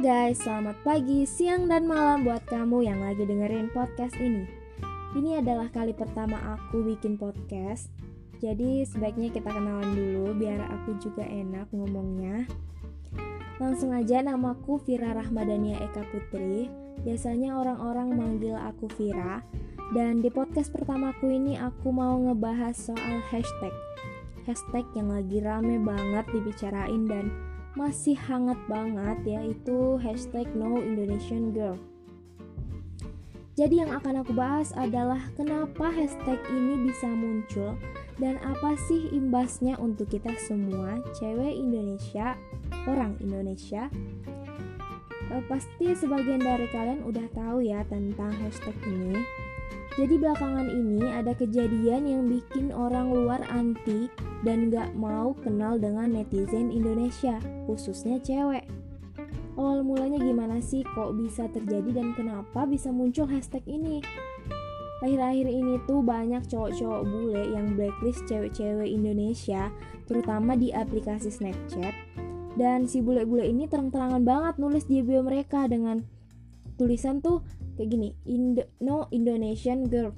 guys, selamat pagi, siang, dan malam buat kamu yang lagi dengerin podcast ini. Ini adalah kali pertama aku bikin podcast, jadi sebaiknya kita kenalan dulu biar aku juga enak ngomongnya. Langsung aja namaku Vira Rahmadania Eka Putri. Biasanya orang-orang manggil aku Vira. Dan di podcast pertamaku ini aku mau ngebahas soal hashtag. Hashtag yang lagi rame banget dibicarain dan masih hangat banget yaitu hashtag No Indonesian Girl. Jadi yang akan aku bahas adalah kenapa hashtag ini bisa muncul dan apa sih imbasnya untuk kita semua cewek Indonesia, orang Indonesia. E, pasti sebagian dari kalian udah tahu ya tentang hashtag ini. Jadi belakangan ini ada kejadian yang bikin orang luar anti dan gak mau kenal dengan netizen Indonesia, khususnya cewek. Awal mulanya gimana sih kok bisa terjadi dan kenapa bisa muncul hashtag ini? Akhir-akhir ini tuh banyak cowok-cowok bule yang blacklist cewek-cewek Indonesia, terutama di aplikasi Snapchat. Dan si bule-bule ini terang-terangan banget nulis di bio mereka dengan tulisan tuh kayak gini, Indo no Indonesian girl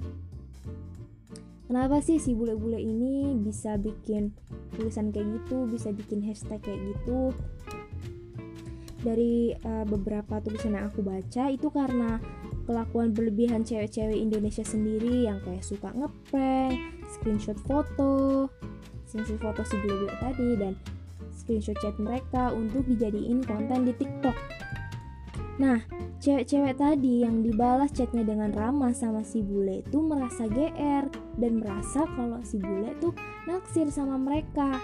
kenapa sih si bule-bule ini bisa bikin tulisan kayak gitu bisa bikin hashtag kayak gitu dari uh, beberapa tulisan yang aku baca itu karena kelakuan berlebihan cewek-cewek Indonesia sendiri yang kayak suka ngeprank, screenshot foto, screenshot foto si bule-bule tadi dan screenshot chat mereka untuk dijadiin konten di TikTok. Nah, cewek-cewek tadi yang dibalas chatnya dengan ramah sama si bule itu merasa GR dan merasa kalau si bule tuh naksir sama mereka.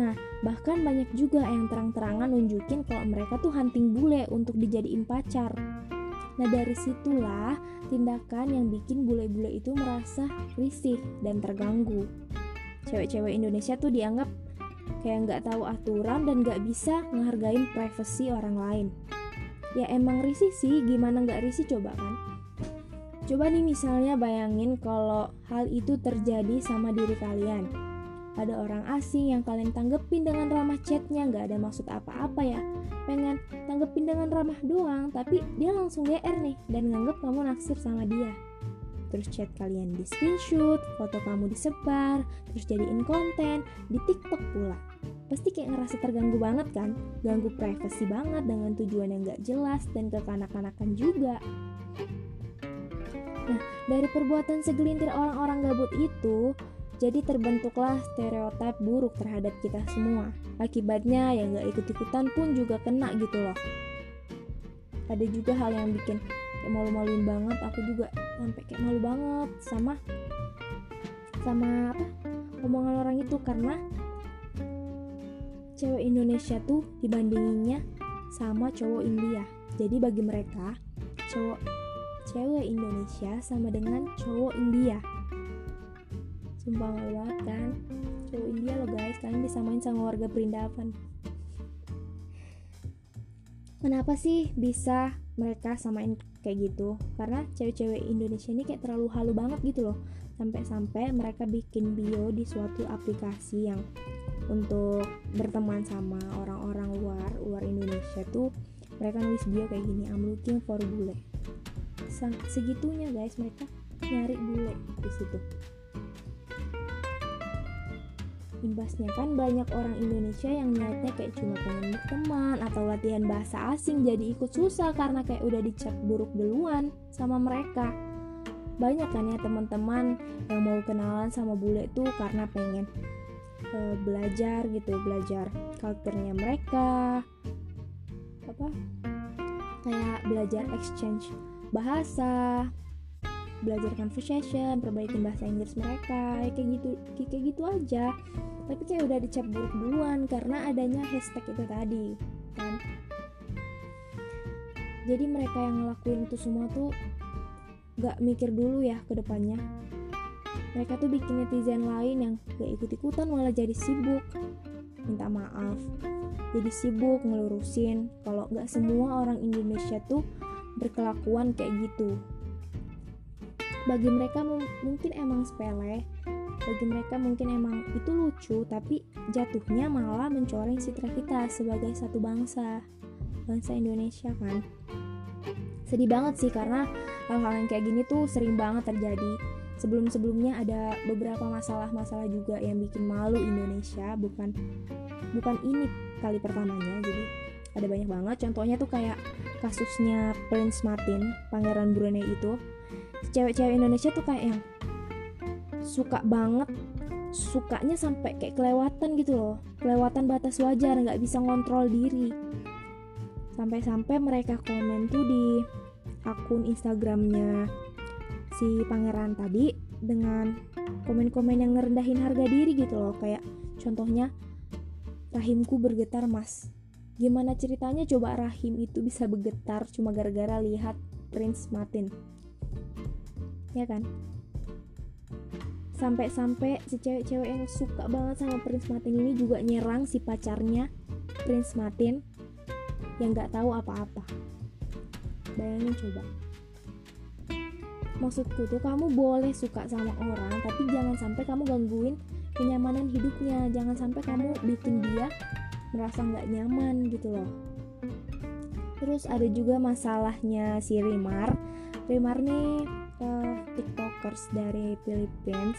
Nah, bahkan banyak juga yang terang-terangan nunjukin kalau mereka tuh hunting bule untuk dijadiin pacar. Nah, dari situlah tindakan yang bikin bule-bule itu merasa risih dan terganggu. Cewek-cewek Indonesia tuh dianggap kayak nggak tahu aturan dan nggak bisa menghargai privasi orang lain ya emang risih sih. Gimana nggak risih coba kan. Coba nih misalnya bayangin kalau hal itu terjadi sama diri kalian. Ada orang asing yang kalian tanggepin dengan ramah chatnya. Nggak ada maksud apa-apa ya. Pengen tanggepin dengan ramah doang tapi dia langsung GR nih dan nganggep kamu naksir sama dia. Terus chat kalian di screenshot foto kamu disebar terus jadiin konten di tiktok pula pasti kayak ngerasa terganggu banget kan? Ganggu privasi banget dengan tujuan yang gak jelas dan kekanak-kanakan juga. Nah dari perbuatan segelintir orang-orang gabut itu jadi terbentuklah stereotip buruk terhadap kita semua. Akibatnya yang gak ikut-ikutan pun juga kena gitu loh. Ada juga hal yang bikin kayak malu-maluin banget. Aku juga sampai kayak malu banget sama sama apa? Omongan orang itu karena cewek Indonesia tuh dibandinginnya sama cowok India. Jadi bagi mereka, cowok cewek Indonesia sama dengan cowok India. Sumpah gak banget kan? Cowok India loh guys, kalian disamain sama warga perindavan. Kenapa sih bisa mereka samain kayak gitu? Karena cewek-cewek Indonesia ini kayak terlalu halu banget gitu loh. Sampai-sampai mereka bikin bio di suatu aplikasi yang untuk berteman sama orang-orang luar luar Indonesia tuh mereka nulis bio kayak gini I'm looking for bule. Segitunya guys mereka nyari bule di situ. Imbasnya kan banyak orang Indonesia yang niatnya kayak cuma pengen berteman atau latihan bahasa asing jadi ikut susah karena kayak udah dicap buruk duluan sama mereka. Banyak kan ya teman-teman yang mau kenalan sama bule tuh karena pengen uh, belajar gitu belajar culture-nya mereka. Apa? Kayak belajar exchange bahasa belajar conversation perbaikin bahasa Inggris mereka ya kayak gitu kayak gitu aja. Tapi kayak udah dicap buruk duluan karena adanya hashtag itu tadi kan? Jadi mereka yang ngelakuin itu semua tuh gak mikir dulu ya ke depannya mereka tuh bikin netizen lain yang gak ikut-ikutan malah jadi sibuk. Minta maaf. Jadi sibuk ngelurusin kalau gak semua orang Indonesia tuh berkelakuan kayak gitu. Bagi mereka mungkin emang sepele. Bagi mereka mungkin emang itu lucu tapi jatuhnya malah mencoreng citra kita sebagai satu bangsa bangsa Indonesia kan? Sedih banget sih karena hal-hal yang kayak gini tuh sering banget terjadi sebelum-sebelumnya ada beberapa masalah-masalah juga yang bikin malu Indonesia bukan bukan ini kali pertamanya jadi ada banyak banget. Contohnya tuh kayak kasusnya Prince Martin pangeran Brunei itu. Cewek-cewek Indonesia tuh kayak yang suka banget sukanya sampai kayak kelewatan gitu loh. Kelewatan batas wajar nggak bisa ngontrol diri. Sampai-sampai mereka komen tuh di akun Instagramnya si pangeran tadi dengan komen-komen yang ngerendahin harga diri gitu loh. Kayak contohnya rahimku bergetar mas. Gimana ceritanya coba rahim itu bisa bergetar cuma gara-gara lihat Prince Martin? Ya kan? Sampai-sampai si cewek-cewek yang suka banget sama Prince Martin ini juga nyerang si pacarnya Prince Martin yang nggak tahu apa-apa. Bayangin coba maksudku tuh kamu boleh suka sama orang tapi jangan sampai kamu gangguin kenyamanan hidupnya. Jangan sampai kamu bikin dia merasa nggak nyaman gitu loh. Terus ada juga masalahnya si Rimar Rimar nih uh, tiktokers dari Philippines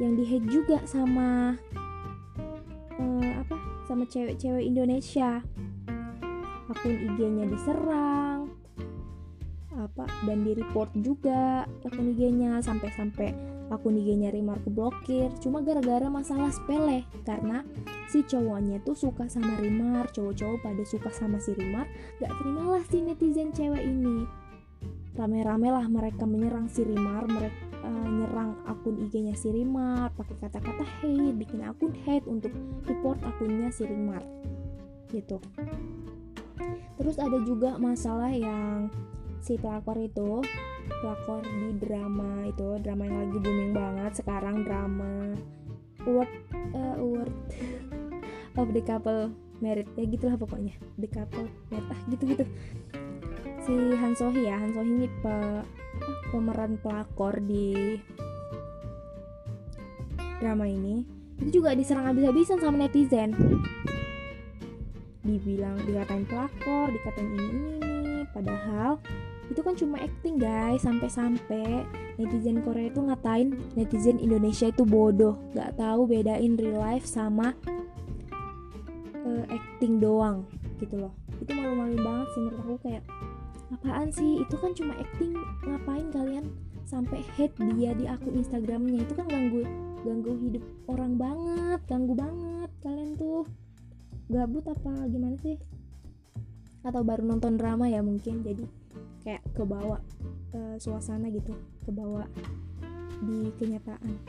yang dihack juga sama uh, apa? Sama cewek-cewek Indonesia. Akun IG-nya diserang apa dan di report juga akun IG-nya sampai-sampai akun IG-nya Rimar blokir. Cuma gara-gara masalah sepele karena si cowoknya tuh suka sama Rimar cowok-cowok pada suka sama si Rimar gak terimalah si netizen cewek ini. Rame-rame lah mereka menyerang si Rimar mereka uh, nyerang akun IG-nya si Rimar pakai kata-kata hate bikin akun hate untuk report akunnya si Rimar. Gitu. Terus ada juga masalah yang si pelakor itu pelakor di drama itu drama yang lagi booming banget sekarang drama award uh, award of the couple merit. Ya gitulah pokoknya the couple merit. Ah gitu gitu. Si Han Sohee ya Han Sohee ini pe, pemeran pelakor di drama ini. Itu juga diserang habis-habisan sama netizen. Dibilang dikatain pelakor dikatain ini ini padahal itu kan cuma acting guys. Sampai-sampai netizen Korea itu ngatain netizen Indonesia itu bodoh. Gak tahu bedain real life sama uh, acting doang gitu loh. Itu malu-maluin banget sih menurut aku kayak apaan sih? Itu kan cuma acting. Ngapain kalian sampai hate dia di akun Instagramnya? Itu kan ganggu ganggu hidup orang banget ganggu banget kalian tuh. Gabut apa gimana sih? Atau baru nonton drama ya mungkin jadi kayak kebawa uh, suasana gitu kebawa di kenyataan.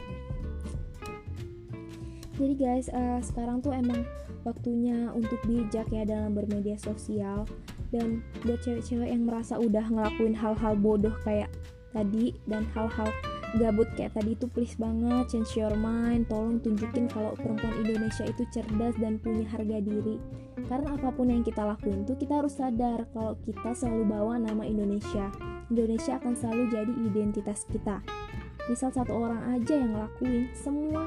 Jadi guys uh, sekarang tuh emang waktunya untuk bijak ya dalam bermedia sosial. Dan buat cewek-cewek yang merasa udah ngelakuin hal-hal bodoh kayak tadi dan hal-hal gabut kayak tadi itu please banget change your mind tolong tunjukin kalau perempuan Indonesia itu cerdas dan punya harga diri. Karena apa pun yang kita lakuin tuh kita harus sadar kalau kita selalu bawa nama Indonesia. Indonesia akan selalu jadi identitas kita. Misal satu orang aja yang ngelakuin semua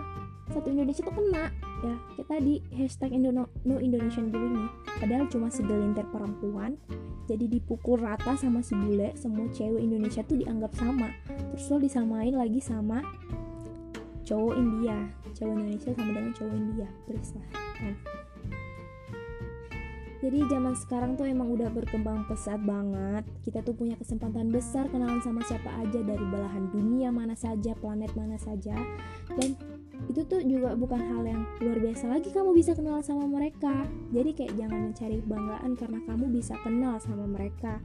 satu Indonesia tuh kena ya. Kayak tadi hashtag Indono, no Indonesian ini padahal cuma segelintir perempuan jadi dipukul rata sama si bule semua cewek Indonesia tuh dianggap sama. Terus lo disamain lagi sama cowok India cowok Indonesia sama dengan cowok India. Please lah kan jadi zaman sekarang tuh emang udah berkembang pesat banget. Kita tuh punya kesempatan besar kenalan sama siapa aja dari belahan dunia mana saja planet mana saja. Dan itu tuh juga bukan hal yang luar biasa lagi kamu bisa kenal sama mereka. Jadi kayak jangan mencari banggaan karena kamu bisa kenal sama mereka.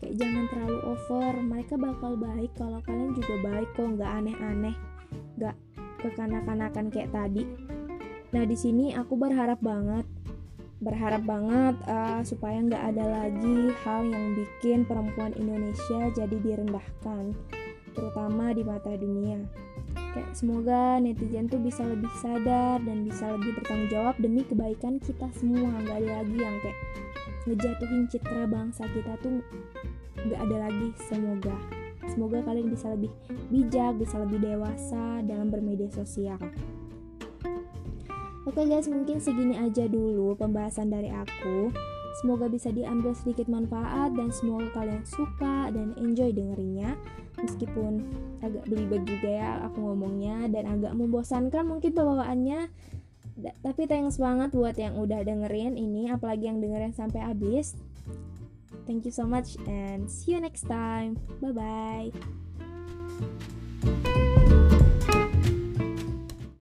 Kayak jangan terlalu over. Mereka bakal baik kalau kalian juga baik kok nggak aneh-aneh. Nggak kekanak-kanakan kayak tadi. Nah di sini aku berharap banget berharap banget uh, supaya nggak ada lagi hal yang bikin perempuan Indonesia jadi direndahkan terutama di mata dunia. Kayak semoga netizen tuh bisa lebih sadar dan bisa lebih bertanggung jawab demi kebaikan kita semua. Nggak ada lagi yang kayak ngejatuhin citra bangsa kita tuh nggak ada lagi. Semoga semoga kalian bisa lebih bijak bisa lebih dewasa dalam bermedia sosial Oke guys, mungkin segini aja dulu pembahasan dari aku. Semoga bisa diambil sedikit manfaat dan semoga kalian suka dan enjoy dengerinnya. Meskipun agak belibet juga ya aku ngomongnya dan agak membosankan mungkin bawaannya. Tapi thanks banget buat yang udah dengerin ini, apalagi yang dengerin sampai habis. Thank you so much and see you next time. Bye bye.